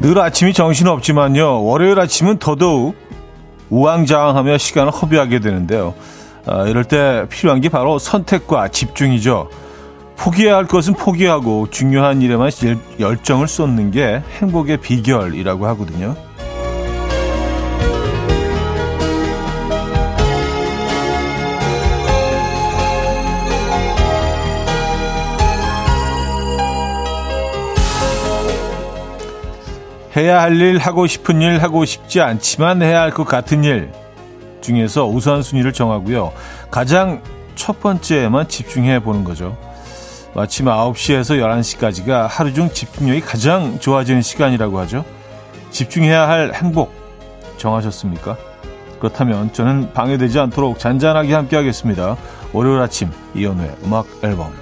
늘 아침이 정신없지만요. 월요일 아침은 더더욱 우왕좌왕하며 시간을 허비하게 되는데요. 아, 이럴 때 필요한 게 바로 선택과 집중이죠. 포기해야 할 것은 포기하고 중요한 일에만 열정을 쏟는 게 행복의 비결이라고 하거든요. 해야 할 일, 하고 싶은 일, 하고 싶지 않지만 해야 할 것 같은 일 중에서 우선순위를 정하고요. 가장 첫 번째에만 집중해 보는 거죠. 아침 9시에서 11시까지가 하루 중 집중력이 가장 좋아지는 시간이라고 하죠. 집중해야 할 행복 정하셨습니까? 그렇다면 저는 방해되지 않도록 잔잔하게 함께 하겠습니다. 월요일 아침 이연우의 음악 앨범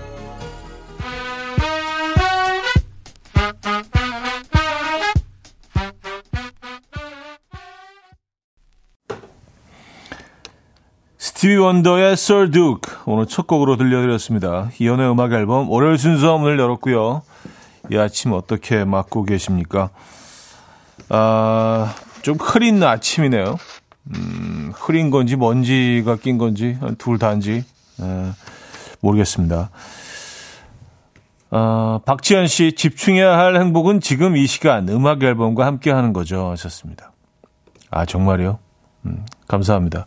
스티비 원더의 Sir Duke 오늘 첫 곡으로 들려드렸습니다. 이연의 음악 앨범 월요일 순서 문을 열었고요. 이 아침 어떻게 맞고 계십니까? 아, 좀 흐린 아침이네요. 음, 흐린 건지 먼지가 낀 건지 둘 다인지 에, 모르겠습니다. 아, 박지현 씨 집중해야 할 행복은 지금 이 시간 음악 앨범과 함께 하는 거죠 하셨습니다. 아 정말요? 음, 감사합니다.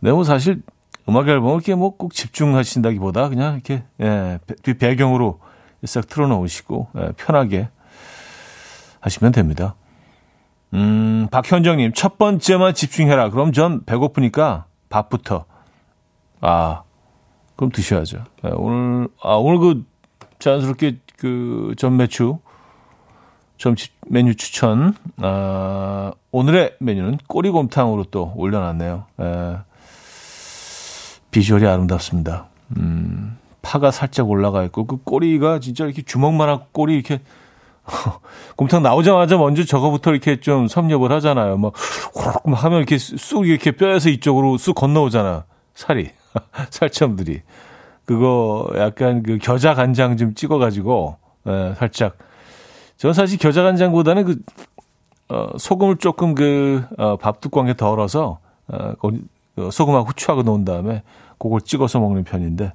네, 뭐 사실 음악 앨범을 이렇게 뭐 꼭 집중하신다기보다 그냥 이렇게 예, 배경으로 싹 틀어놓으시고 예, 편하게 하시면 됩니다. 음, 박현정님 첫 번째만 집중해라. 그럼 전 배고프니까 밥부터. 아, 그럼 드셔야죠. 예, 오늘 아 오늘 그 자연스럽게 그 전 매추 점 메뉴 추천. 아, 오늘의 메뉴는 꼬리곰탕으로 또 올려놨네요. 예. 비주얼이 아름답습니다. 음, 파가 살짝 올라가 있고 그 꼬리가 진짜 이렇게 주먹만한 꼬리 이렇게 곰탕 나오자마자 먼저 저거부터 이렇게 좀 섭렵을 하잖아요. 막, 막 하면 이렇게 쑥 이렇게 뼈에서 이쪽으로 쑥 건너오잖아. 살이. 살점들이. 그거 약간 그 겨자 간장 좀 찍어가지고, 예, 살짝. 저는 사실 겨자 간장보다는 그, 어, 소금을 조금 그, 어, 밥 뚜껑에 덜어서, 어, 소금하고 후추하고 넣은 다음에 그걸 찍어서 먹는 편인데,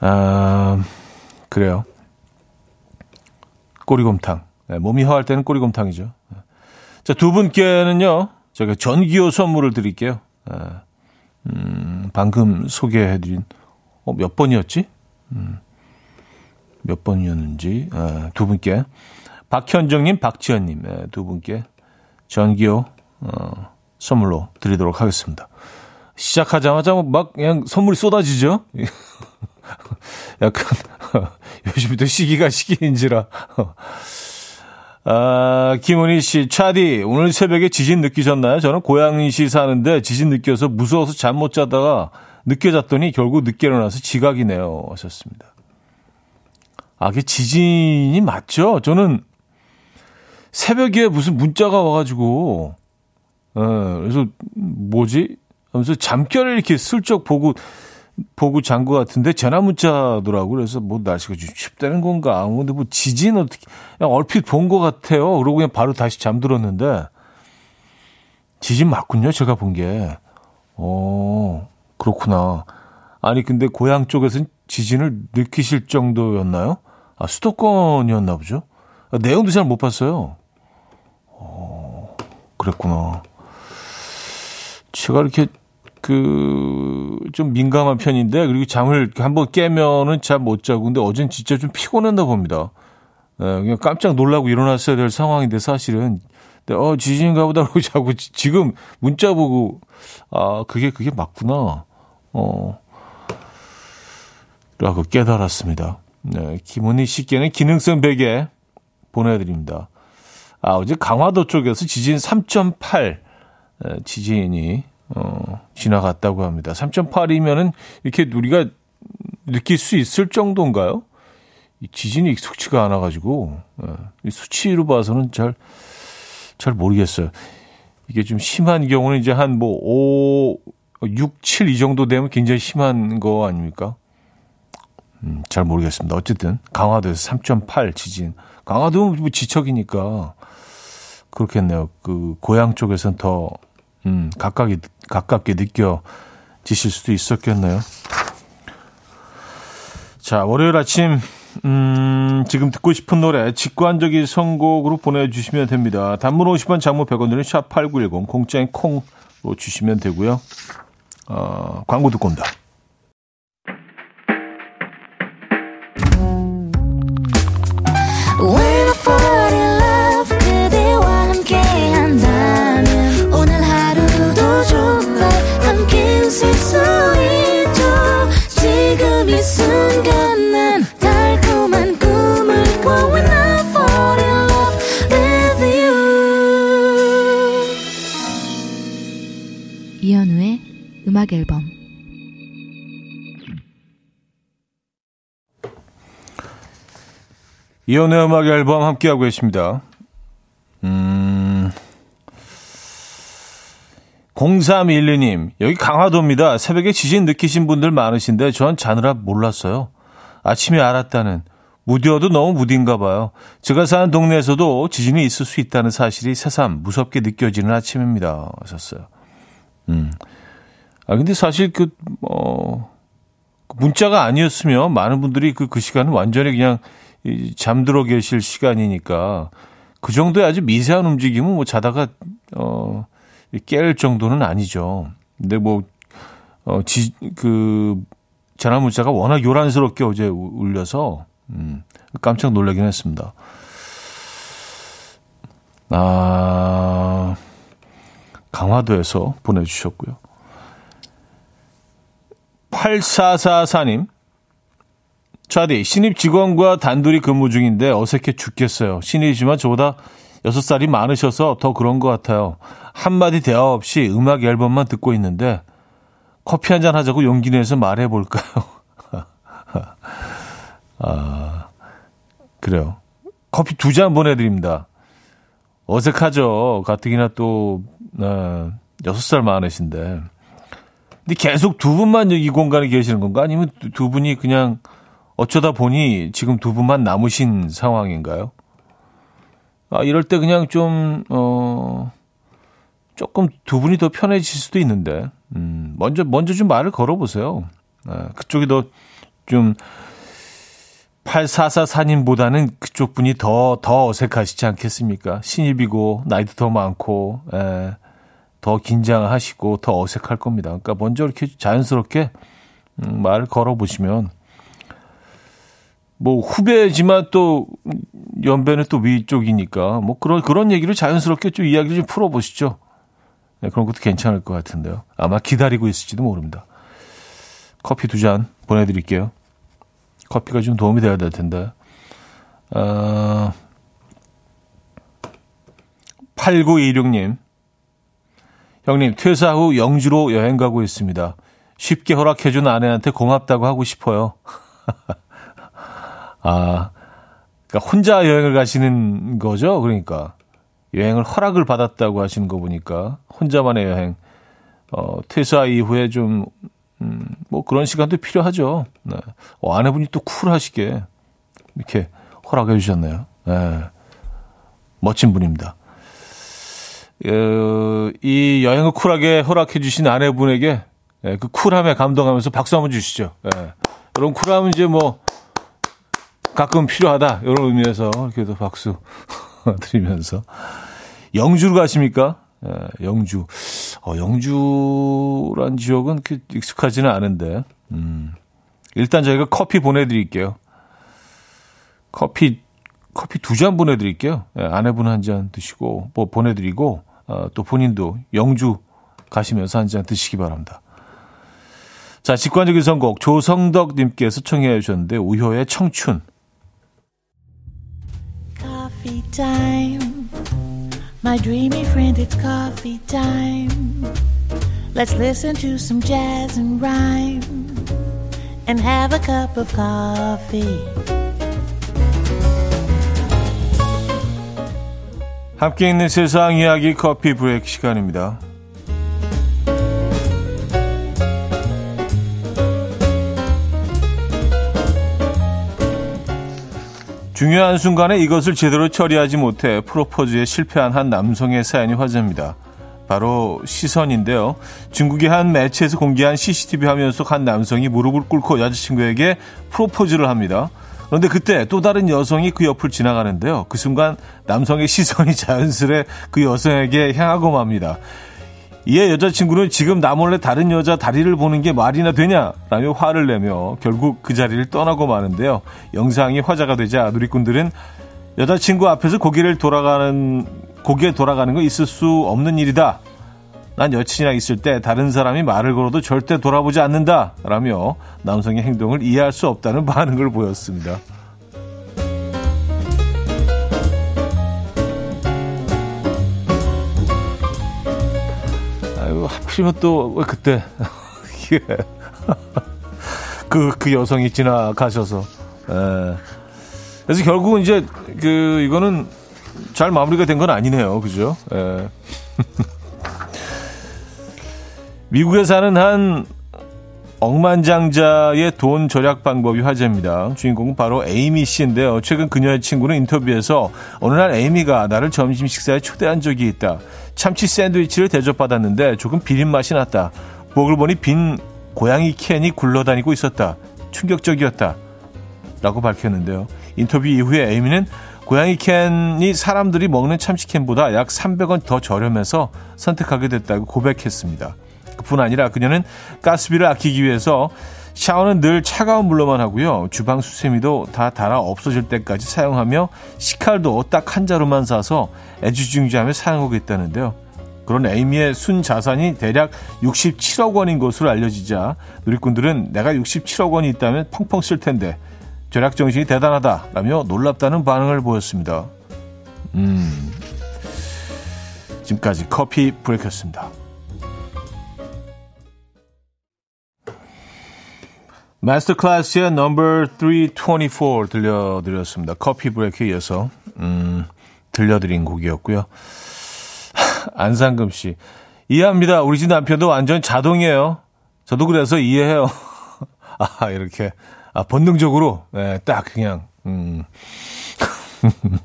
아, 그래요. 꼬리곰탕. 네, 몸이 허할 때는 꼬리곰탕이죠. 네. 자, 두 분께는요, 제가 전기요 선물을 드릴게요. 네. 음, 방금 소개해드린, 어, 몇 번이었지? 음, 몇 번이었는지, 아, 두 분께. 박현정님, 박지현님, 네, 두 분께 전기요, 어, 선물로 드리도록 하겠습니다. 시작하자마자 막 그냥 선물이 쏟아지죠? 약간 요즘부터 시기가 시기인지라. 아, 김은희 씨, 차디, 오늘 새벽에 지진 느끼셨나요? 저는 고양시 사는데 지진 느껴서 무서워서 잠 못 자다가 늦게 잤더니 결국 늦게 일어나서 지각이네요. 하셨습니다. 아, 그게 지진이 맞죠? 저는 새벽에 무슨 문자가 와가지고, 예, 그래서 뭐지? 하면서 잠결을 이렇게 슬쩍 보고 보고 잔 것 같은데 전화 문자더라고. 그래서 뭐 날씨가 좀 춥다는 건가. 근데 뭐 지진 어떻게 그냥 얼핏 본 것 같아요. 그러고 그냥 바로 다시 잠들었는데 지진 맞군요. 제가 본 게. 어 그렇구나. 아니 근데 고향 쪽에서는 지진을 느끼실 정도였나요? 아 수도권이었나 보죠. 아, 내용도 잘 못 봤어요. 어 그랬구나. 제가 이렇게 그, 좀 민감한 편인데, 그리고 잠을 한번 깨면은 잘못 자고, 근데 어젠 진짜 좀 피곤했나 봅니다. 예, 그냥 깜짝 놀라고 일어났어야 될 상황인데, 사실은. 근데, 어, 지진인가 보다 그러고 자고, 지 금 문자 보고, 아, 그게, 그게 맞구나. 어, 라고 깨달았습니다. 네, 김은희 씨께는 기능성 베개 보내드립니다. 아, 어제 강화도 쪽에서 지진 3.8 지진이 어, 지나갔다고 합니다. 3.8이면은 이렇게 우리가 느낄 수 있을 정도인가요? 이 지진이 익숙치가 않아가지고 예, 이 수치로 봐서는 잘 잘 모르겠어요. 이게 좀 심한 경우는 이제 한 뭐 5, 6, 7 이 정도 되면 굉장히 심한 거 아닙니까? 음, 잘 모르겠습니다. 어쨌든 강화도에서 3.8 지진. 강화도는 뭐 지척이니까 그렇겠네요. 그 고향 쪽에선 더 음, 가깝게 가깝게 느껴지실 수도 있었겠네요. 자, 월요일 아침 음, 지금 듣고 싶은 노래 직관적인 선곡으로 보내주시면 됩니다. 단문 50원, 장문 100원 드는 샵8910 공짜인 콩으로 주시면 되고요. 어, 광고 듣고 온다. 음악 앨범 이연의 음악 앨범 함께하고 계십니다. 음, 0312님, 여기 강화도입니다. 새벽에 지진 느끼신 분들 많으신데 전 자느라 몰랐어요. 아침에 알았다는 무디어도 너무 무딘가 봐요. 제가 사는 동네에서도 지진이 있을 수 있다는 사실이 새삼 무섭게 느껴지는 아침입니다. 하셨어요. 음. 아, 근데 사실 그, 어, 문자가 아니었으면 많은 분들이 그, 그 시간은 완전히 그냥 이, 잠들어 계실 시간이니까 그 정도의 아주 미세한 움직임은 뭐 자다가, 어, 깰 정도는 아니죠. 근데 뭐, 어, 지, 그, 전화 문자가 워낙 요란스럽게 어제 울려서, 음, 깜짝 놀라긴 했습니다. 아, 강화도에서 보내주셨고요. 8444님. 차디, 신입 직원과 단둘이 근무 중인데 어색해 죽겠어요. 신입이지만 저보다 6살이 많으셔서 더 그런 것 같아요. 한마디 대화 없이 음악 앨범만 듣고 있는데 커피 한잔 하자고 용기 내서 말해볼까요? 아, 그래요. 커피 두 잔 보내드립니다. 어색하죠. 가뜩이나 또, 어, 6살 많으신데. 근데 계속 두 분만 이 공간에 계시는 건가? 아니면 두 분이 그냥 어쩌다 보니 지금 두 분만 남으신 상황인가요? 아, 이럴 때 그냥 좀, 어, 조금 두 분이 더 편해질 수도 있는데, 음, 먼저, 먼저 좀 말을 걸어보세요. 아, 그쪽이 더 좀, 8444님보다는 그쪽 분이 더, 더 어색하시지 않겠습니까? 신입이고, 나이도 더 많고, 에, 예. 더 긴장하시고 더 어색할 겁니다. 그러니까 먼저 이렇게 자연스럽게 음, 말을 걸어보시면 뭐 후배지만 또 연배는 또 위쪽이니까 뭐 그런 그런 얘기를 자연스럽게 좀 이야기를 좀 풀어보시죠. 네, 그런 것도 괜찮을 것 같은데요. 아마 기다리고 있을지도 모릅니다. 커피 두 잔 보내드릴게요. 커피가 좀 도움이 돼야 될 텐데. 어, 8926님. 형님, 퇴사 후 영주로 여행 가고 있습니다. 쉽게 허락해준 아내한테 고맙다고 하고 싶어요. 아, 그러니까 혼자 여행을 가시는 거죠? 그러니까. 여행을 허락을 받았다고 하시는 거 보니까. 혼자만의 여행. 어, 퇴사 이후에 좀, 음, 뭐 그런 시간도 필요하죠. 네. 어, 아내분이 또 쿨하시게 이렇게 허락해 주셨네요. 네. 멋진 분입니다. 어, 이 여행을 쿨하게 허락해 주신 아내분에게 예, 그 쿨함에 감동하면서 박수 한번 주시죠. 예. 이런 쿨함은 이제 뭐 가끔 필요하다 이런 의미에서 이렇게도 박수 드리면서 영주로 가십니까? 예, 영주. 어, 영주란 지역은 그 익숙하지는 않은데 음. 일단 저희가 커피 보내드릴게요. 커피 커피 두 잔 보내드릴게요. 예, 아내분 한 잔 드시고 뭐 보내드리고 어, 또 본인도 영주 가시면서 한 잔 드시기 바랍니다. 자, 직관적인 선곡 조성덕님께서 청해 주셨는데 우효의 청춘. Coffee time. My dreamy friend, it's coffee time. Let's listen to some jazz and rhyme and have a cup of coffee. 함께 있는 세상 이야기 커피 브레이크 시간입니다. 중요한 순간에 이것을 제대로 처리하지 못해 프로포즈에 실패한 한 남성의 사연이 화제입니다. 바로 시선인데요. 중국의 한 매체에서 공개한 CCTV 화면 속 한 남성이 무릎을 꿇고 여자친구에게 프로포즈를 합니다. 그런데 그때 또 다른 여성이 그 옆을 지나가는데요. 그 순간 남성의 시선이 자연스레 그 여성에게 향하고 맙니다. 이에 여자친구는 지금 나 몰래 다른 여자 다리를 보는 게 말이나 되냐? 라며 화를 내며 결국 그 자리를 떠나고 마는데요. 영상이 화제가 되자 누리꾼들은 여자친구 앞에서 고개를 돌아가는, 고개 돌아가는 거 있을 수 없는 일이다. 난 여친이랑 있을 때 다른 사람이 말을 걸어도 절대 돌아보지 않는다. 라며 남성의 행동을 이해할 수 없다는 반응을 보였습니다. 아유, 하필이면 또 그때 그, 그 여성이 지나가셔서. 에. 그래서 결국은 이제 그 이거는 잘 마무리가 된 건 아니네요. 그죠? 에. 미국에 사는 한 억만장자의 돈 절약 방법이 화제입니다. 주인공은 바로 에이미 씨인데요. 최근 그녀의 친구는 인터뷰에서 어느 날 에이미가 나를 점심 식사에 초대한 적이 있다. 참치 샌드위치를 대접받았는데 조금 비린 맛이 났다. 목을 보니 빈 고양이 캔이 굴러다니고 있었다. 충격적이었다. 라고 밝혔는데요. 인터뷰 이후에 에이미는 고양이 캔이 사람들이 먹는 참치캔보다 약 300원 더 저렴해서 선택하게 됐다고 고백했습니다. 뿐 아니라 그녀는 가스비를 아끼기 위해서 샤워는 늘 차가운 물로만 하고요. 주방 수세미도 다 닳아 없어질 때까지 사용하며 식칼도 딱 한 자루만 사서 애지중지하며 사용하고 있다는데요. 그런 에이미의 순 자산이 대략 67억 원인 것으로 알려지자 누리꾼들은 내가 67억 원이 있다면 펑펑 쓸 텐데 절약 정신이 대단하다라며 놀랍다는 반응을 보였습니다. 음, 지금까지 커피 브레이크였습니다. 마스터 클래스의 넘버 324 들려드렸습니다. 커피 브레이크에 이어서 음, 들려드린 곡이었고요. 안상금 씨 이해합니다. 우리 집 남편도 완전 자동이에요. 저도 그래서 이해해요. 아 이렇게 아 본능적으로 네, 딱 그냥 음.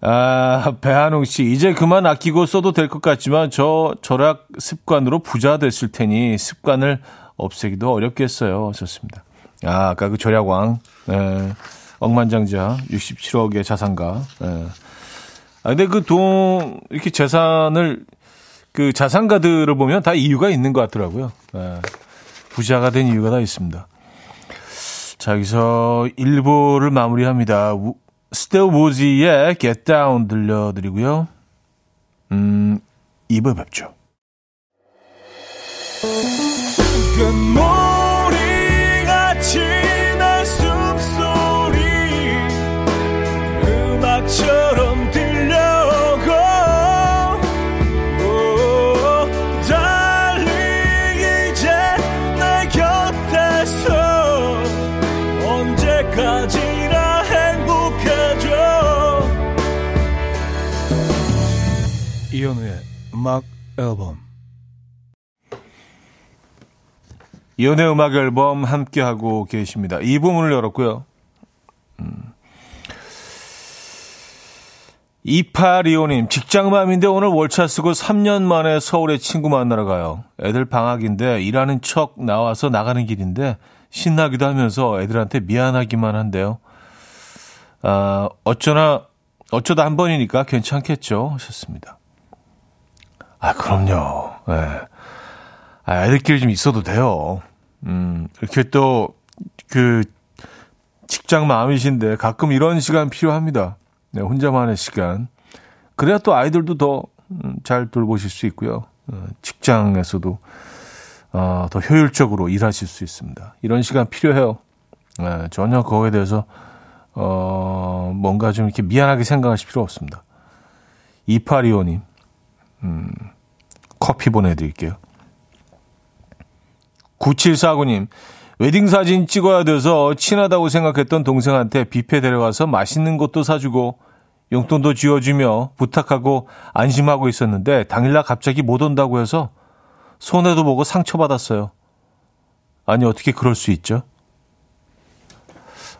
아, 배한웅 씨, 이제 그만 아끼고 써도 될 것 같지만 저 절약 습관으로 부자 됐을 테니 습관을 없애기도 어렵겠어요. 좋습니다. 아, 아까 그 절약왕, 예, 억만장자, 67억의 자산가. 예. 아, 근데 그 돈, 이렇게 재산을, 그 자산가들을 보면 다 이유가 있는 것 같더라고요. 예. 부자가 된 이유가 다 있습니다. 자, 여기서 1부를 마무리합니다. 스테우 모지의 Get Down 들려드리고요. 음, 2부 뵙죠. 금모리같이 날 숨소리 음악처럼 들려오고 달리 이제 내 곁에서 언제까지나 행복해져. 이현우의 음악 앨범 이연의 음악 앨범 함께하고 계십니다. 이 부분을 열었고요. 음. 2825님, 직장맘인데 오늘 월차 쓰고 3년 만에 서울에 친구 만나러 가요. 애들 방학인데 일하는 척 나와서 나가는 길인데 신나기도 하면서 애들한테 미안하기만 한데요. 아, 어쩌나, 어쩌다 한 번이니까 괜찮겠죠? 하셨습니다. 아, 그럼요. 예. 네. 아, 애들끼리 좀 있어도 돼요. 음, 이렇게 또, 그, 직장 마음이신데 가끔 이런 시간 필요합니다. 네, 혼자만의 시간. 그래야 또 아이들도 더잘 음, 돌보실 수 있고요. 어, 직장에서도 어, 더 효율적으로 일하실 수 있습니다. 이런 시간 필요해요. 네, 전혀 거기에 대해서 어, 뭔가 좀 이렇게 미안하게 생각하실 필요 없습니다. 2825님, 음, 커피 보내드릴게요. 9749님, 웨딩 사진 찍어야 돼서 친하다고 생각했던 동생한테 뷔페 데려가서 맛있는 것도 사주고 용돈도 쥐어주며 부탁하고 안심하고 있었는데 당일날 갑자기 못 온다고 해서 손해도 보고 상처받았어요. 아니, 어떻게 그럴 수 있죠?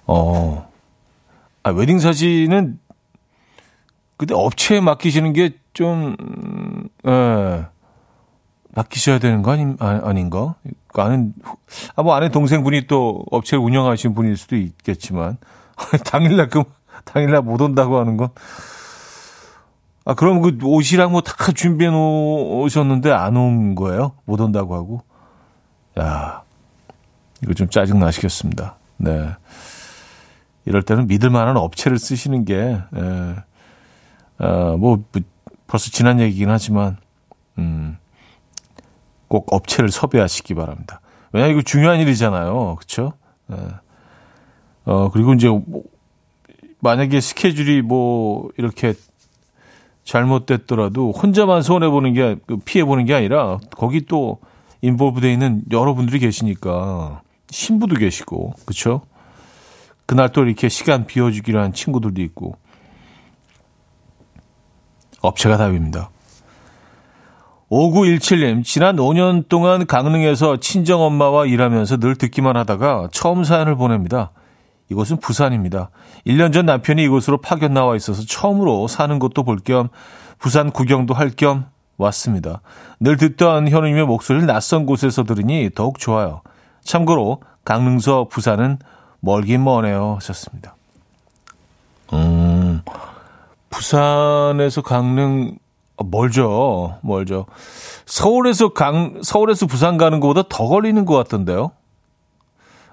어, 아, 웨딩 사진은 근데 업체에 맡기시는 게 좀, 음, 예, 맡기셔야 되는 거 아닌, 아, 아닌가? 그 아는, 아, 뭐 아는 동생분이 또 업체를 운영하시는 분일 수도 있겠지만, 당일날 그, 당일날 못 온다고 하는 건, 아, 그럼 그 옷이랑 뭐 다 준비해 놓으셨는데 안 온 거예요? 못 온다고 하고. 야, 이거 좀 짜증 나시겠습니다. 네. 이럴 때는 믿을 만한 업체를 쓰시는 게, 예. 어, 뭐, 뭐, 벌써 지난 얘기긴 하지만, 음, 꼭 업체를 섭외하시기 바랍니다. 왜냐, 이거 중요한 일이잖아요. 그쵸? 예. 어, 그리고 이제, 뭐, 만약에 스케줄이 뭐, 이렇게 잘못됐더라도 혼자만 손해 보는 게, 그 피해 보는 게 아니라, 거기 또, 인볼브 돼 있는 여러분들이 계시니까, 신부도 계시고, 그쵸? 그날 또 이렇게 시간 비워주기로 한 친구들도 있고, 업체가 답입니다. 5917님, 지난 5년 동안 강릉에서 친정엄마와 일하면서 늘 듣기만 하다가 처음 사연을 보냅니다. 이곳은 부산입니다. 1년 전 남편이 이곳으로 파견 나와 있어서 처음으로 사는 곳도 볼 겸 부산 구경도 할 겸 왔습니다. 늘 듣던 현우님의 목소리를 낯선 곳에서 들으니 더욱 좋아요. 참고로 강릉서 부산은 멀긴 머네요 하셨습니다. 음, 부산에서 강릉 어, 멀죠, 멀죠. 서울에서 강 서울에서 부산 가는 것보다 더 걸리는 것 같던데요.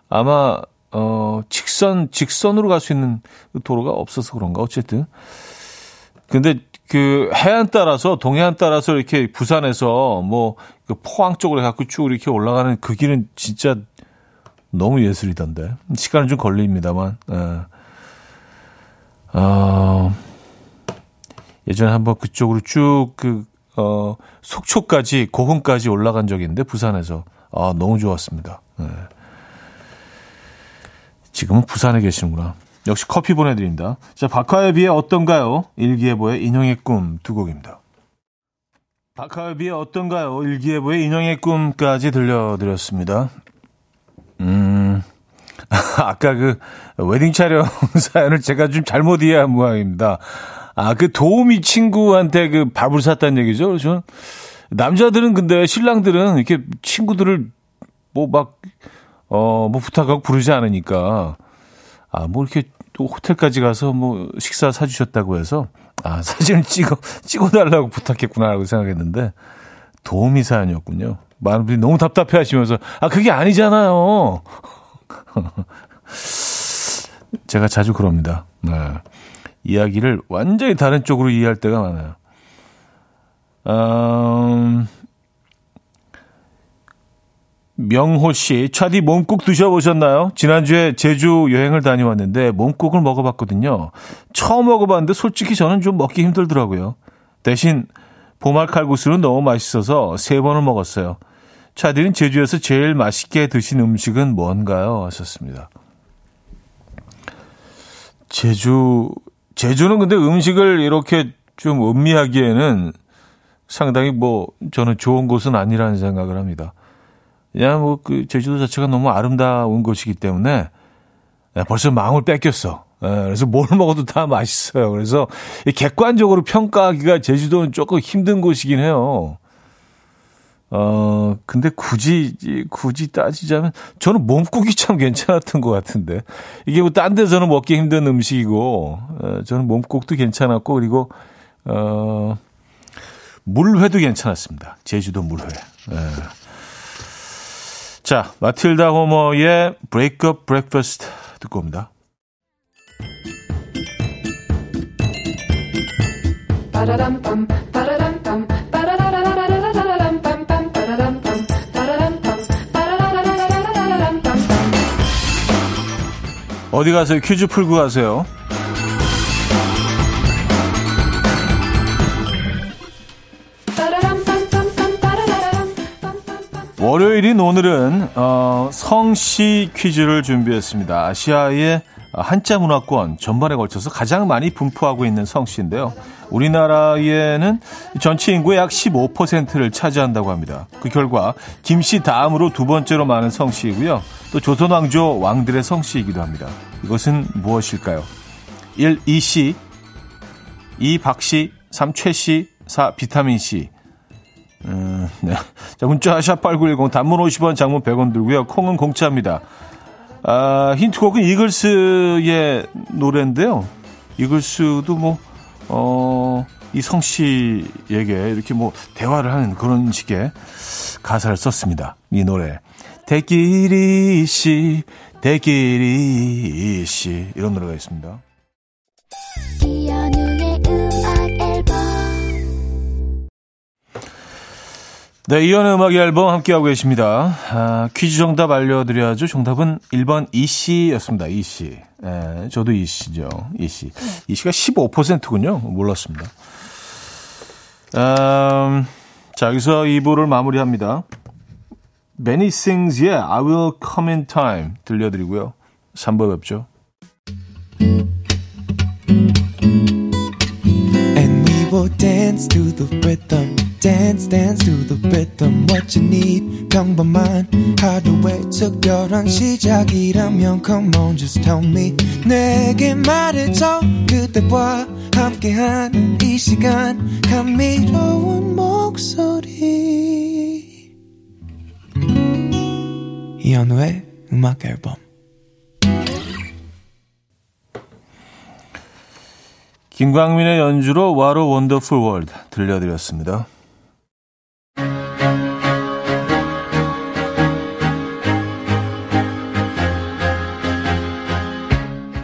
아마 어 직선 직선으로 갈 수 있는 도로가 없어서 그런가 어쨌든. 근데 그 해안 따라서 동해안 따라서 이렇게 부산에서 뭐그 포항 쪽으로 갖고 쭉 이렇게 올라가는 그 길은 진짜 너무 예술이던데 시간은 좀 걸립니다만. 예. 어, 예전에 한번 그쪽으로 쭉 그, 어, 속초까지, 고흥까지 올라간 적이 있는데, 부산에서. 아, 너무 좋았습니다. 네. 지금은 부산에 계시는구나. 역시 커피 보내드립니다. 자, 박하에 비해 어떤가요? 일기예보의 인형의 꿈 두 곡입니다. 박하에 비해 어떤가요? 일기예보의 인형의 꿈까지 들려드렸습니다. 음, 아까 그 웨딩 촬영 사연을 제가 좀 잘못 이해한 모양입니다. 아, 그 도우미 친구한테 그 밥을 샀다는 얘기죠. 그렇죠? 남자들은 근데 신랑들은 이렇게 친구들을 뭐 막, 어, 뭐 부탁하고 부르지 않으니까, 아, 뭐 이렇게 또 호텔까지 가서 뭐 식사 사주셨다고 해서, 아, 사진을 찍어, 찍어달라고 부탁했구나라고 생각했는데, 도우미 사연이었군요. 많은 분들이 너무 답답해 하시면서, 아, 그게 아니잖아요. 제가 자주 그럽니다. 네. 이야기를 완전히 다른 쪽으로 이해할 때가 많아요. 음, 명호 씨, 차디 몸국 드셔보셨나요? 지난주에 제주 여행을 다녀왔는데 몸국을 먹어봤거든요. 처음 먹어봤는데 솔직히 저는 좀 먹기 힘들더라고요. 대신 보말 칼국수는 너무 맛있어서 세 번을 먹었어요. 차디는 제주에서 제일 맛있게 드신 음식은 뭔가요? 하셨습니다. 제주 제주는 근데 음식을 이렇게 좀 음미하기에는 상당히 뭐 저는 좋은 곳은 아니라는 생각을 합니다. 그냥 뭐그 제주도 자체가 너무 아름다운 곳이기 때문에 벌써 마음을 뺏겼어. 그래서 뭘 먹어도 다 맛있어요. 그래서 객관적으로 평가하기가 제주도는 조금 힘든 곳이긴 해요. 어, 근데 굳이, 굳이 따지자면, 저는 몸국이 참 괜찮았던 것 같은데. 이게 뭐, 딴 데서는 먹기 힘든 음식이고, 어, 저는 몸국도 괜찮았고, 그리고, 어, 물회도 괜찮았습니다. 제주도 물회. 예. 자, 마틸다 호머의 Up Breakfast 듣고 옵니다. 어디 가세요? 퀴즈 풀고 가세요. 월요일인 오늘은 어, 성씨 퀴즈를 준비했습니다. 아시아의 한자 문화권 전반에 걸쳐서 가장 많이 분포하고 있는 성씨인데요. 우리나라에는 전체 인구의 약 15%를 차지한다고 합니다. 그 결과 김씨 다음으로 두 번째로 많은 성씨이고요. 또 조선 왕조 왕들의 성씨이기도 합니다. 이것은 무엇일까요? 1. 이씨 2. 박씨 3. 최씨 4. 비타민C 음, 네. 자, 문자 샵8910 단문 50원 장문 100원 들고요. 콩은 공짜입니다. 아, 힌트곡은 이글스의 노래인데요. 이글스도 뭐, 어, 이성 씨에게 이렇게 뭐 대화를 하는 그런 식의 가사를 썼습니다. 이 노래. 대끼리 씨, 대끼리 씨. 이런 노래가 있습니다. 네, 이연의 음악 앨범 함께하고 계십니다. 아, 퀴즈 정답 알려드려야죠. 정답은 1번 이씨였습니다. 이씨. 네, 저도 이씨죠. 이씨. 이씨가 15%군요. 몰랐습니다. 음, 자, 여기서 2부를 마무리합니다. Benny Sings의 I Will Come in Time 들려드리고요. 3부 뵙죠. And we will dance to the rhythm. Dance dance to the rhythm what you need. 평범한 하루의 특별한 시작이라면 come on just tell me. 내게 말해줘. 그대와 함께한 이 시간. 감미로운 목소리. 이현우의 음악 앨범. 김광민의 연주로 와로 원더풀 월드 들려드렸습니다.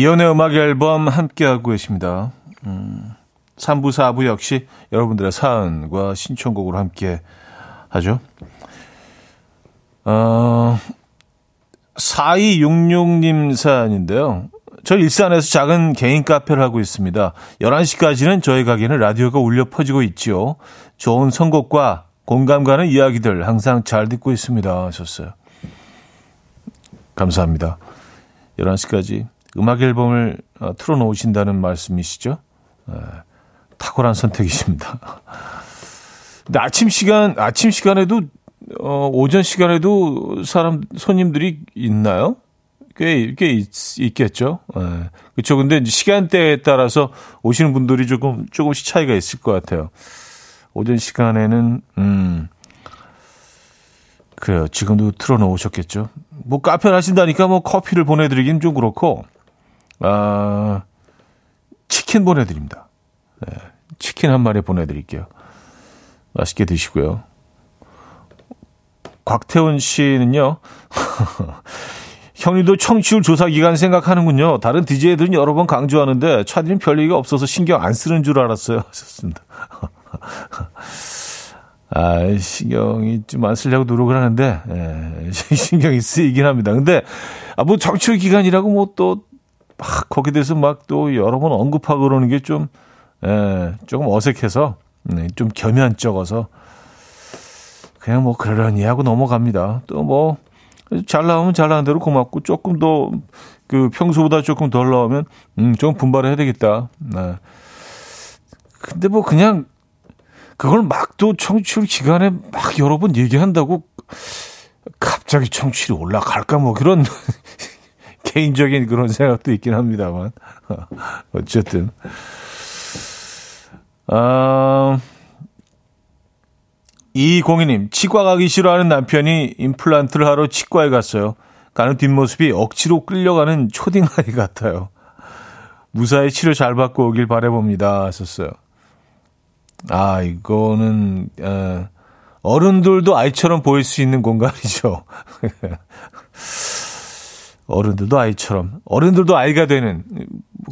이연의 음악 앨범 함께하고 계십니다. 음, 3부, 4부 역시 여러분들의 사연과 신청곡으로 함께 하죠. 어, 4266님 사연인데요. 저 일산에서 작은 개인 카페를 하고 있습니다. 11시까지는 저희 가게는 라디오가 울려 퍼지고 있죠. 좋은 선곡과 공감 가는 이야기들 항상 잘 듣고 있습니다. 하셨어요. 감사합니다. 11시까지 음악 앨범을 어, 틀어놓으신다는 말씀이시죠? 네, 탁월한 선택이십니다. 근데 아침 시간, 아침 시간에도 어, 오전 시간에도 사람, 손님들이 있나요? 꽤, 꽤 있, 겠죠 예. 그쵸. 근데 시간대에 따라서 오시는 분들이 조금, 조금씩 차이가 있을 것 같아요. 오전 시간에는, 음, 그래요. 지금도 틀어놓으셨겠죠. 뭐 카페를 하신다니까 뭐 커피를 보내드리긴 좀 그렇고, 아, 치킨 보내드립니다. 네, 치킨 한 마리 보내드릴게요. 맛있게 드시고요. 곽태훈 씨는요, 형님도 청취율 조사 기간 생각하는군요. 다른 DJ들은 여러 번 강조하는데 차디는 별 얘기가 없어서 신경 안 쓰는 줄 알았어요. 하셨습니다. 아, 신경이 좀 안 쓰려고 노력을 하는데, 예, 신경이 쓰이긴 합니다. 근데, 아, 뭐, 정치율 기간이라고 뭐 또, 막, 거기에 대해서 막 또 여러 번 언급하고 그러는 게 좀, 예, 조금 어색해서, 네, 좀 겸연쩍어서, 그냥 뭐, 그러려니 하고 넘어갑니다. 또 뭐, 잘 나오면 잘 나온 대로 고맙고, 조금 더, 그, 평소보다 조금 덜 나오면, 음, 좀 분발을 해야 되겠다. 네. 근데 뭐, 그냥, 그걸 막 또 청취율 기간에 막 여러 번 얘기한다고 갑자기 청취율이 올라갈까 뭐 그런 개인적인 그런 생각도 있긴 합니다만 어쨌든 아 이공희님 치과 가기 싫어하는 남편이 임플란트를 하러 치과에 갔어요. 가는 뒷모습이 억지로 끌려가는 초딩 아이 같아요. 무사히 치료 잘 받고 오길 바래봅니다. 하셨어요. 아, 이거는, 어, 어른들도 아이처럼 보일 수 있는 공간이죠. 어른들도 아이처럼. 어른들도 아이가 되는.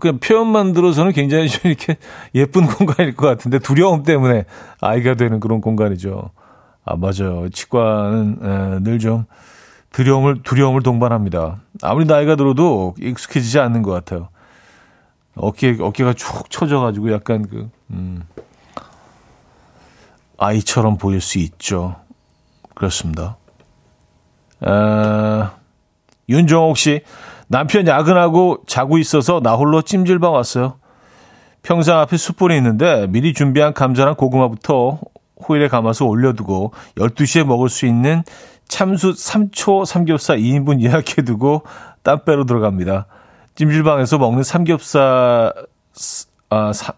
그냥 표현만 들어서는 굉장히 좀 이렇게 예쁜 공간일 것 같은데 두려움 때문에 아이가 되는 그런 공간이죠. 아, 맞아요. 치과는 늘 좀 두려움을, 두려움을 동반합니다. 아무리 나이가 들어도 익숙해지지 않는 것 같아요. 어깨, 어깨가 축 처져가지고 약간 그, 음. 아이처럼 보일 수 있죠. 그렇습니다. 아, 윤정옥 씨, 남편 야근하고 자고 있어서 나 홀로 찜질방 왔어요. 평상 앞에 숯불이 있는데 미리 준비한 감자랑 고구마부터 호일에 감아서 올려두고 12시에 먹을 수 있는 참숯 3초 삼겹살 2인분 예약해두고 땀 빼러 들어갑니다. 찜질방에서 먹는 삼겹살, 아, 사,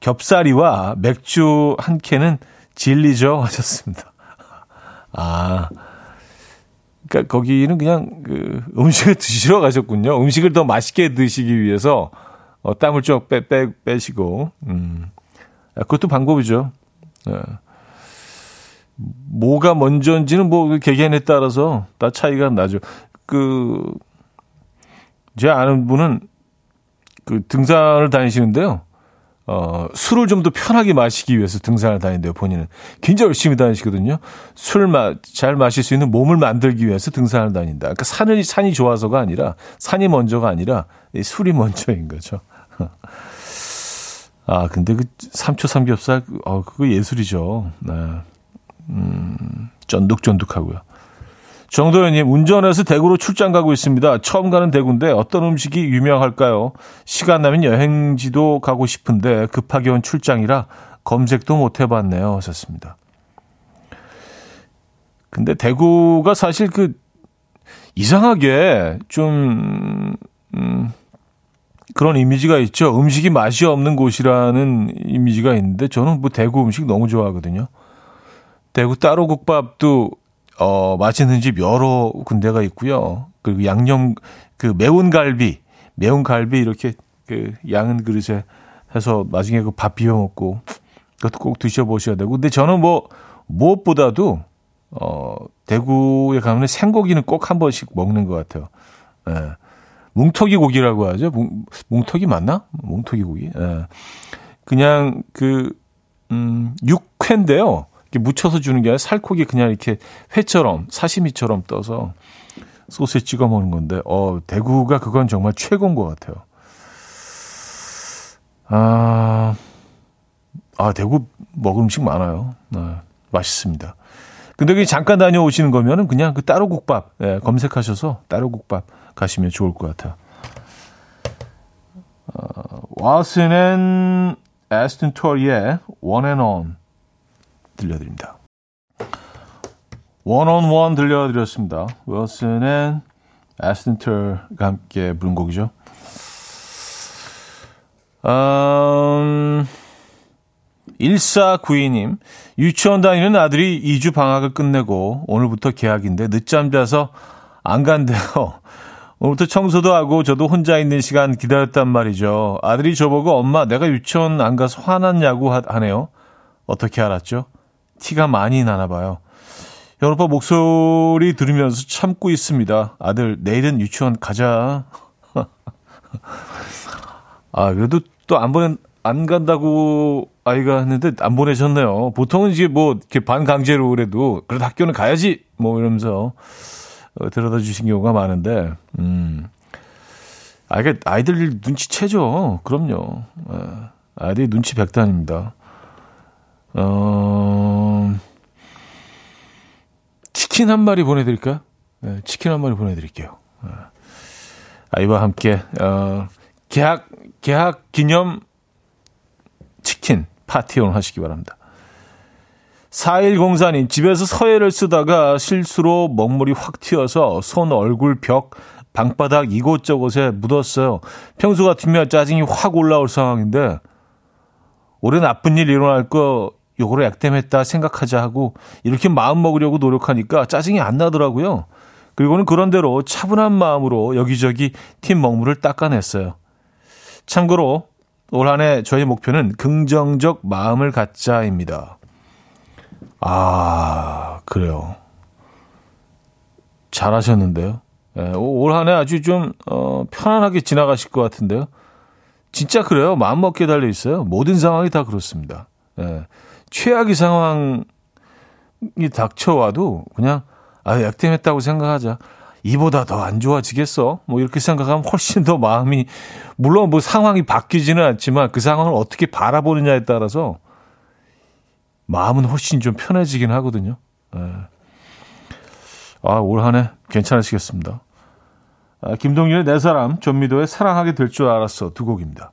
겹살이와 맥주 한 캔은 진리죠 하셨습니다. 아, 그러니까 거기는 그냥 그 음식을 드시러 가셨군요. 음식을 더 맛있게 드시기 위해서 어, 땀을 좀 빼, 빼, 빼시고, 음, 그것도 방법이죠. 네. 뭐가 먼저인지는 뭐그 개개인에 따라서 다 차이가 나죠. 그, 제 아는 분은 그 등산을 다니시는데요. 어, 술을 좀 더 편하게 마시기 위해서 등산을 다닌대요, 본인은. 굉장히 열심히 다니시거든요. 술 마, 잘 마실 수 있는 몸을 만들기 위해서 등산을 다닌다. 그러니까 산이, 산이 좋아서가 아니라, 산이 먼저가 아니라, 술이 먼저인 거죠. 아, 근데 그 삼초 삼겹살, 어, 그거 예술이죠. 네. 음, 쫀득쫀득하고요. 정도현님, 운전해서 대구로 출장 가고 있습니다. 처음 가는 대구인데 어떤 음식이 유명할까요? 시간 나면 여행지도 가고 싶은데 급하게 온 출장이라 검색도 못 해봤네요. 하셨습니다. 근데 대구가 사실 그 이상하게 좀, 음, 그런 이미지가 있죠. 음식이 맛이 없는 곳이라는 이미지가 있는데 저는 뭐 대구 음식 너무 좋아하거든요. 대구 따로 국밥도 어, 맛있는 집 여러 군데가 있고요. 그리고 양념, 그 매운 갈비, 매운 갈비 이렇게 그 양은 그릇에 해서 나중에 그 밥 비벼 먹고 그것도 꼭 드셔 보셔야 되고. 근데 저는 뭐 무엇보다도 어, 대구에 가면 생고기는 꼭 한 번씩 먹는 것 같아요. 예. 뭉터기 고기라고 하죠. 뭉, 뭉터기 맞나? 뭉터기 고기. 예. 그냥 그, 음, 육회인데요. 묻혀서 주는 게 아니라 살코기 그냥 이렇게 회처럼 사시미처럼 떠서 소스에 찍어 먹는 건데 어 대구가 그건 정말 최고인 것 같아요. 아, 아 대구 먹을 음식 많아요. 네, 맛있습니다. 근데 그 잠깐 다녀오시는 거면은 그냥 그 따로 국밥 네, 검색하셔서 따로 국밥 가시면 좋을 것 같아요. 어, 와슨앤 에스튼 토리의 On 들려드립니다. 원온원 들려드렸습니다. 윌슨의 에스턴터가 함께 부른 곡이죠. 음, 1492님, 유치원 다니는 아들이 2주 방학을 끝내고 오늘부터 개학인데 늦잠 자서 안 간대요. 오늘부터 청소도 하고 저도 혼자 있는 시간 기다렸단 말이죠. 아들이 저보고 엄마 내가 유치원 안 가서 화났냐고 하네요. 어떻게 알았죠? 티가 많이 나나 봐요. 여러분 목소리 들으면서 참고 있습니다. 아들 내일은 유치원 가자. 아 그래도 또 안 보낸 안 간다고 아이가 했는데 안 보내셨네요. 보통은 이제 뭐 이렇게 반강제로 그래도 그래도 학교는 가야지 뭐 이러면서 어, 데려다 주신 경우가 많은데, 음. 아, 이게 아이들 눈치채죠. 그럼요. 예. 아이들이 눈치 백단입니다. 어, 치킨 한 마리 보내드릴까요? 네, 치킨 한 마리 보내드릴게요. 예. 아이와 함께, 어, 개학, 개학 기념 치킨 파티 오늘 하시기 바랍니다. 4104님, 집에서 서예를 쓰다가 실수로 먹물이 확 튀어서 손, 얼굴, 벽, 방바닥 이곳저곳에 묻었어요. 평소 같으면 짜증이 확 올라올 상황인데, 올해 나쁜 일 일어날 거 요거를 액땜했다 생각하자 하고 이렇게 마음 먹으려고 노력하니까 짜증이 안 나더라고요. 그리고는 그런대로 차분한 마음으로 여기저기 튄 먹물을 닦아냈어요. 참고로 올 한 해 저희 목표는 긍정적 마음을 갖자입니다. 아, 그래요. 잘하셨는데요. 예, 올한 해 아주 좀, 어, 편안하게 지나가실 것 같은데요. 진짜 그래요. 마음먹기에 달려 있어요. 모든 상황이 다 그렇습니다. 예, 최악의 상황이 닥쳐와도 그냥, 아, 약tem했다고 생각하자. 이보다 더 안 좋아지겠어? 뭐 이렇게 생각하면 훨씬 더 마음이, 물론 뭐 상황이 바뀌지는 않지만 그 상황을 어떻게 바라보느냐에 따라서 마음은 훨씬 좀 편해지긴 하거든요. 네. 아, 올 한해 괜찮으시겠습니다. 아, 김동률의 내 사람, 전미도의 사랑하게 될 줄 알았어 두 곡입니다.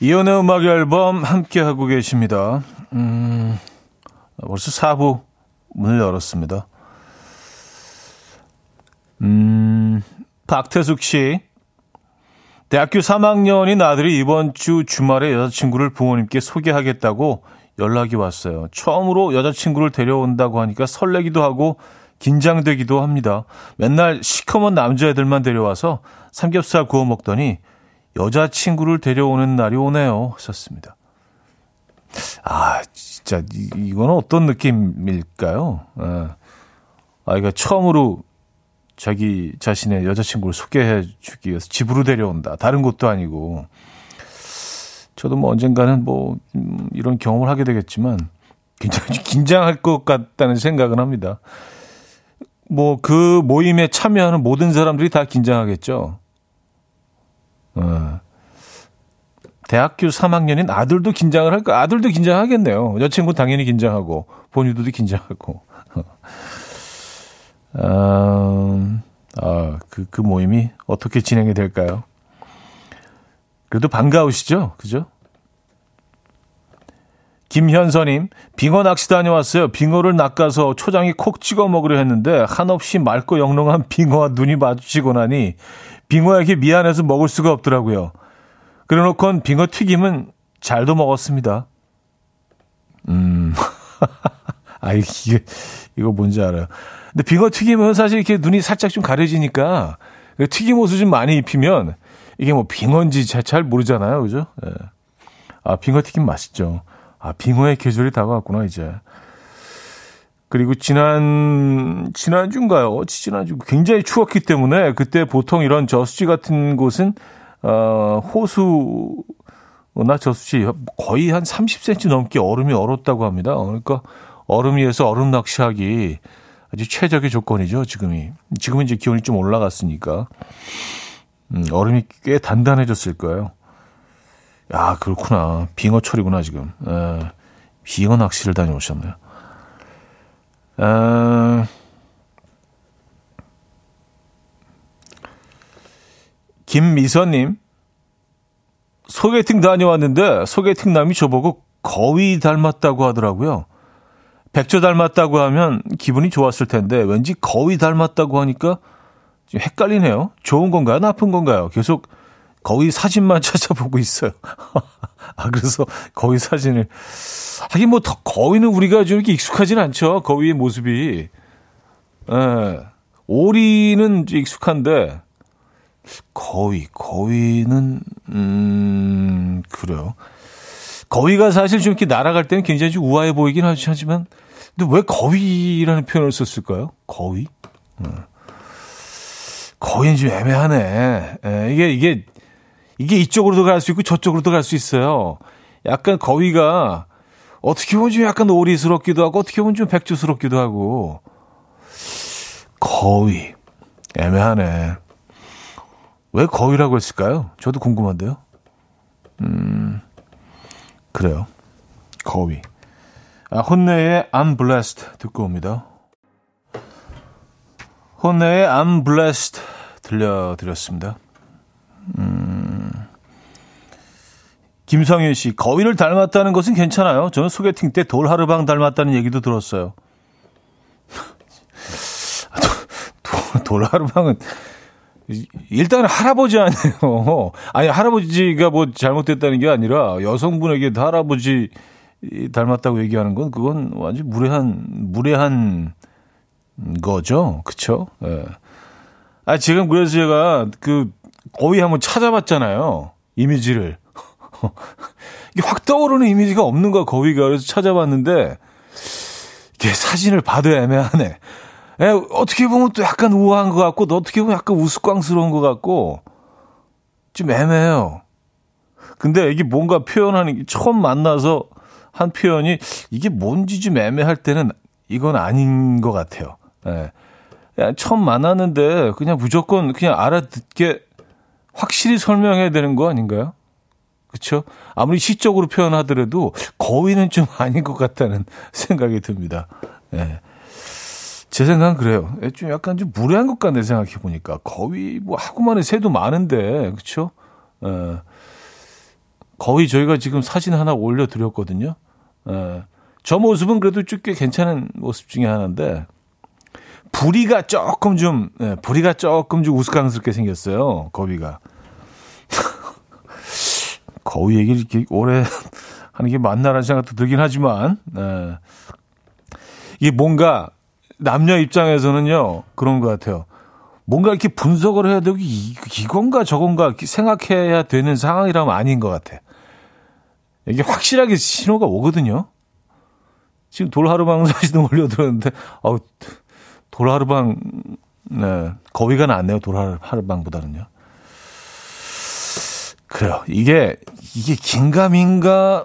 이연의 음악 앨범 함께 하고 계십니다. 음, 벌써 4부 문을 열었습니다. 음, 박태숙 씨. 대학교 3학년인 아들이 이번 주 주말에 여자친구를 부모님께 소개하겠다고 연락이 왔어요. 처음으로 여자친구를 데려온다고 하니까 설레기도 하고 긴장되기도 합니다. 맨날 시커먼 남자애들만 데려와서 삼겹살 구워 먹더니 여자친구를 데려오는 날이 오네요. 하셨습니다. 아, 진짜, 이, 이거는 어떤 느낌일까요? 아, 아이가 처음으로 자기 자신의 여자친구를 소개해 주기 위해서 집으로 데려온다. 다른 곳도 아니고. 저도 뭐 언젠가는 뭐, 음, 이런 경험을 하게 되겠지만, 굉장히 긴장할 것 같다는 생각은 합니다. 뭐, 그 모임에 참여하는 모든 사람들이 다 긴장하겠죠. 어. 대학교 3학년인 아들도 긴장을 할까? 아들도 긴장하겠네요. 여자친구 당연히 긴장하고, 본인도 긴장하고. 어, 아, 그, 그 모임이 어떻게 진행이 될까요? 그래도 반가우시죠? 그죠? 김현서님, 빙어 낚시 다녀왔어요. 빙어를 낚아서 초장에 콕 찍어 먹으려 했는데 한없이 맑고 영롱한 빙어와 눈이 마주치고 나니 빙어에게 미안해서 먹을 수가 없더라고요. 그래놓고 빙어 튀김은 잘도 먹었습니다. 음, 아, 이게, 이거 뭔지 알아요. 근데 빙어 튀김은 사실 이렇게 눈이 살짝 좀 가려지니까 그 튀김 옷을 좀 많이 입히면 이게 뭐 빙어인지 잘, 잘 모르잖아요. 그죠? 예. 아, 빙어 튀김 맛있죠. 아, 빙어의 계절이 다가왔구나, 이제. 그리고 지난, 지난주인가요? 지난주 굉장히 추웠기 때문에 그때 보통 이런 저수지 같은 곳은, 어, 호수나 저수지 거의 한 30cm 넘게 얼음이 얼었다고 합니다. 그러니까 얼음 위에서 얼음 낚시하기 아주 최적의 조건이죠, 지금이. 지금은 이제 기온이 좀 올라갔으니까. 음, 얼음이 꽤 단단해졌을 거예요. 야, 그렇구나. 빙어 철이구나, 지금. 에, 빙어 낚시를 다녀오셨네요. 어, 김미선님, 소개팅 다녀왔는데 소개팅 남이 저보고 거위 닮았다고 하더라고요. 백조 닮았다고 하면 기분이 좋았을 텐데 왠지 거위 닮았다고 하니까 좀 헷갈리네요. 좋은 건가요? 나쁜 건가요? 계속 거위 사진만 찾아보고 있어요. 아, 그래서 거위 사진을. 하긴 뭐, 거위는 우리가 좀 이렇게 익숙하진 않죠. 거위의 모습이. 예. 오리는 익숙한데, 거위, 거위는, 음, 그래요. 거위가 사실 좀 이렇게 날아갈 때는 굉장히 좀 우아해 보이긴 하지만, 근데 왜 거위라는 표현을 썼을까요? 거위? 음. 거위는 좀 애매하네. 예, 이게, 이게, 이게 이쪽으로도 갈 수 있고 저쪽으로도 갈 수 있어요. 약간 거위가 어떻게 보면 좀 약간 오리스럽기도 하고 어떻게 보면 좀 백조스럽기도 하고. 거위. 애매하네. 왜 거위라고 했을까요? 저도 궁금한데요. 음, 그래요. 거위. 아, 혼내의 I'm blessed 듣고 옵니다. 혼내의 I'm blessed 들려드렸습니다. 음, 김성윤 씨, 거위를 닮았다는 것은 괜찮아요. 저는 소개팅 때 돌하르방 닮았다는 얘기도 들었어요. 돌하르방은 일단 할아버지 아니에요. 아니 할아버지가 뭐 잘못됐다는 게 아니라 여성분에게 할아버지 닮았다고 얘기하는 건 그건 완전 무례한 무례한 거죠. 그쵸? 예. 아 지금 그래서 제가 그 거의 한번 찾아봤잖아요. 이미지를. 이게 확 떠오르는 이미지가 없는 거야, 거위가. 그래서 찾아봤는데, 이게 사진을 봐도 애매하네. 에, 예, 어떻게 보면 또 약간 우아한 것 같고, 어떻게 보면 약간 우스꽝스러운 것 같고, 좀 애매해요. 근데 이게 뭔가 표현하는 게 처음 만나서 한 표현이 이게 뭔지 좀 애매할 때는 이건 아닌 것 같아요. 예. 처음 만났는데 그냥 무조건 그냥 알아듣게 확실히 설명해야 되는 거 아닌가요? 그렇죠? 아무리 시적으로 표현하더라도 거위는 좀 아닌 것 같다는 생각이 듭니다. 예. 제 생각은 그래요. 예, 좀 약간 좀 무례한 것 같네 생각해 보니까 거위 뭐 하고만의 새도 많은데 그렇죠? 예. 거위 저희가 지금 사진 하나 올려드렸거든요. 예. 저 모습은 그래도 꽤 괜찮은 모습 중에 하나인데 부리가 조금 좀 예, 부리가 조금 좀 우스꽝스럽게 생겼어요. 거위가. 거위 얘기를 이렇게 오래 하는 게 맞나라는 생각도 들긴 하지만 예. 이게 뭔가 남녀 입장에서는요 그런 것 같아요. 뭔가 이렇게 분석을 해야 되고 이, 이건가 저건가 생각해야 되는 상황이라면 아닌 것 같아. 이게 확실하게 신호가 오거든요. 지금 돌하루방 사진도 올려드렸는데, 어우, 돌하루방, 네, 거위가 낫네요. 돌하루방보다는요. 그래요. 이게, 이게 긴가민가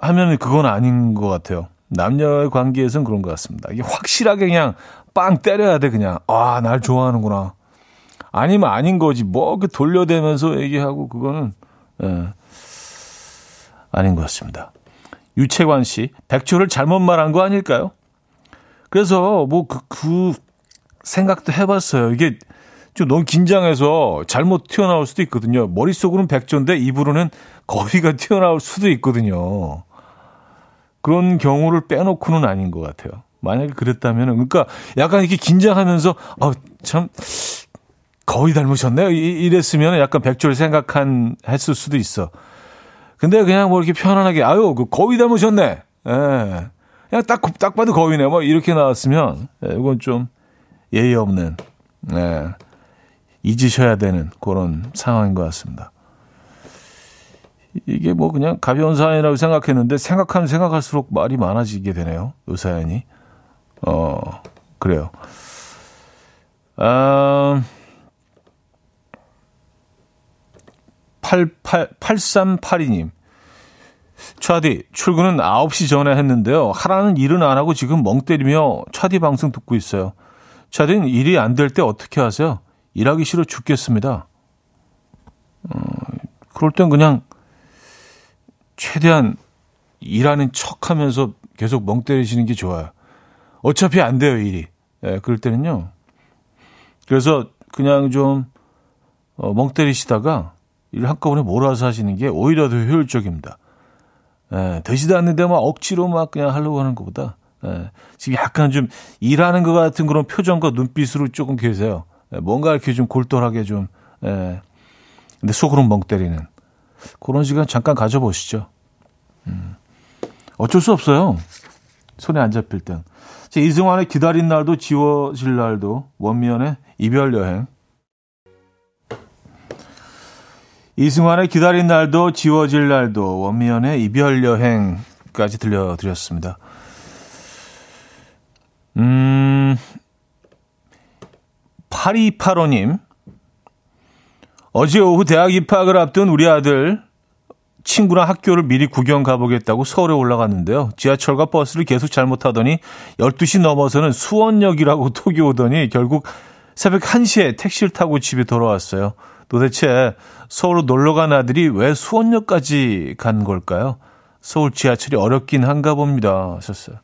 하면 그건 아닌 것 같아요. 남녀의 관계에서는 그런 것 같습니다. 이게 확실하게 그냥 빵 때려야 돼, 그냥. 아, 날 좋아하는구나. 아니면 아닌 거지. 뭐, 그 돌려대면서 얘기하고, 그거는, 예, 아닌 것 같습니다. 유채관 씨, 백조를 잘못 말한 거 아닐까요? 그래서 뭐 그, 그 생각도 해봤어요. 이게 좀 너무 긴장해서 잘못 튀어나올 수도 있거든요. 머릿속으로는 백조인데 입으로는 거위가 튀어나올 수도 있거든요. 그런 경우를 빼놓고는 아닌 것 같아요. 만약에 그랬다면, 그러니까 약간 이렇게 긴장하면서, 아, 참, 거의 닮으셨네요. 이랬으면 약간 백조를 생각한, 했을 수도 있어. 근데 그냥 뭐 이렇게 편안하게 아유 그 거위 닮으셨네. 예. 그냥 딱 딱 봐도 거위네. 뭐 이렇게 나왔으면 예, 이건 좀 예의 없는 예. 잊으셔야 되는 그런 상황인 것 같습니다. 이게 뭐 그냥 가벼운 사연이라고 생각했는데 생각하면 생각할수록 말이 많아지게 되네요. 이 사연이. 어, 그래요. 아, 88, 8382님. 차디, 출근은 9시 전에 했는데요. 하라는 일은 안 하고 지금 멍 때리며 차디 방송 듣고 있어요. 차디는 일이 안 될 때 어떻게 하세요? 일하기 싫어 죽겠습니다. 어, 그럴 땐 그냥 최대한 일하는 척 하면서 계속 멍 때리시는 게 좋아요. 어차피 안 돼요, 일이. 예, 그럴 때는요. 그래서 그냥 좀 어, 멍 때리시다가 일 한꺼번에 몰아서 하시는 게 오히려 더 효율적입니다. 예, 되지도 않는데 막 억지로 막 그냥 하려고 하는 것보다 예, 지금 약간 좀 일하는 것 같은 그런 표정과 눈빛으로 조금 계세요. 예, 뭔가 이렇게 좀 골똘하게 좀, 예, 근데 속으로 멍 때리는 그런 시간 잠깐 가져보시죠. 음, 어쩔 수 없어요. 손에 안 잡힐 땐. 이승환의 기다린 날도 지워질 날도 원미연의 이별 여행 이승환의 기다린 날도 지워질 날도 원미연의 이별 여행까지 들려드렸습니다. 음, 8285님. 어제 오후 대학 입학을 앞둔 우리 아들 친구랑 학교를 미리 구경 가보겠다고 서울에 올라갔는데요. 지하철과 버스를 계속 잘못하더니 12시 넘어서는 수원역이라고 톡이 오더니 결국 새벽 1시에 택시를 타고 집에 돌아왔어요. 도대체 서울로 놀러 간 아들이 왜 수원역까지 간 걸까요? 서울 지하철이 어렵긴 한가 봅니다. 하셨어요.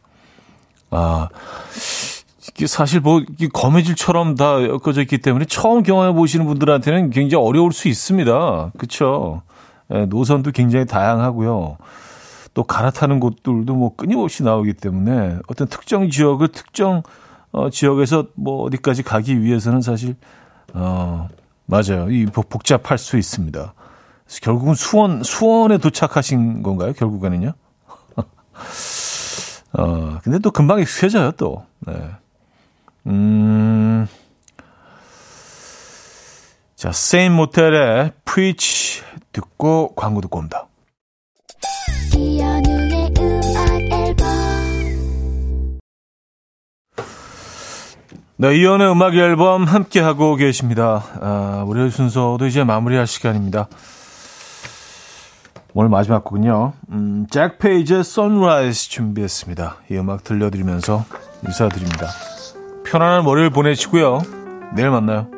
아, 이게 사실 뭐, 거매질처럼 다 엮어져 있기 때문에 처음 경험해 보시는 분들한테는 굉장히 어려울 수 있습니다. 예, 노선도 굉장히 다양하고요. 또 갈아타는 곳들도 뭐 끊임없이 나오기 때문에 어떤 특정 지역을 특정 어, 지역에서 뭐 어디까지 가기 위해서는 사실 어, 맞아요. 이 복잡할 수 있습니다. 그래서 결국은 수원 수원에 도착하신 건가요? 결국에는요. 어, 근데 또 금방 익숙해져요, 또. 네. 음. 자, 세인 모텔의 Preach 듣고 광고 듣고 옵니다. 네, 이연의 음악 앨범 함께 하고 계십니다. 아, 우리 순서도 이제 마무리할 시간입니다. 오늘 마지막 곡은요. 음, 잭 페이지의 Sunrise 준비했습니다. 이 음악 들려드리면서 인사드립니다. 편안한 월요일 보내시고요. 내일 만나요.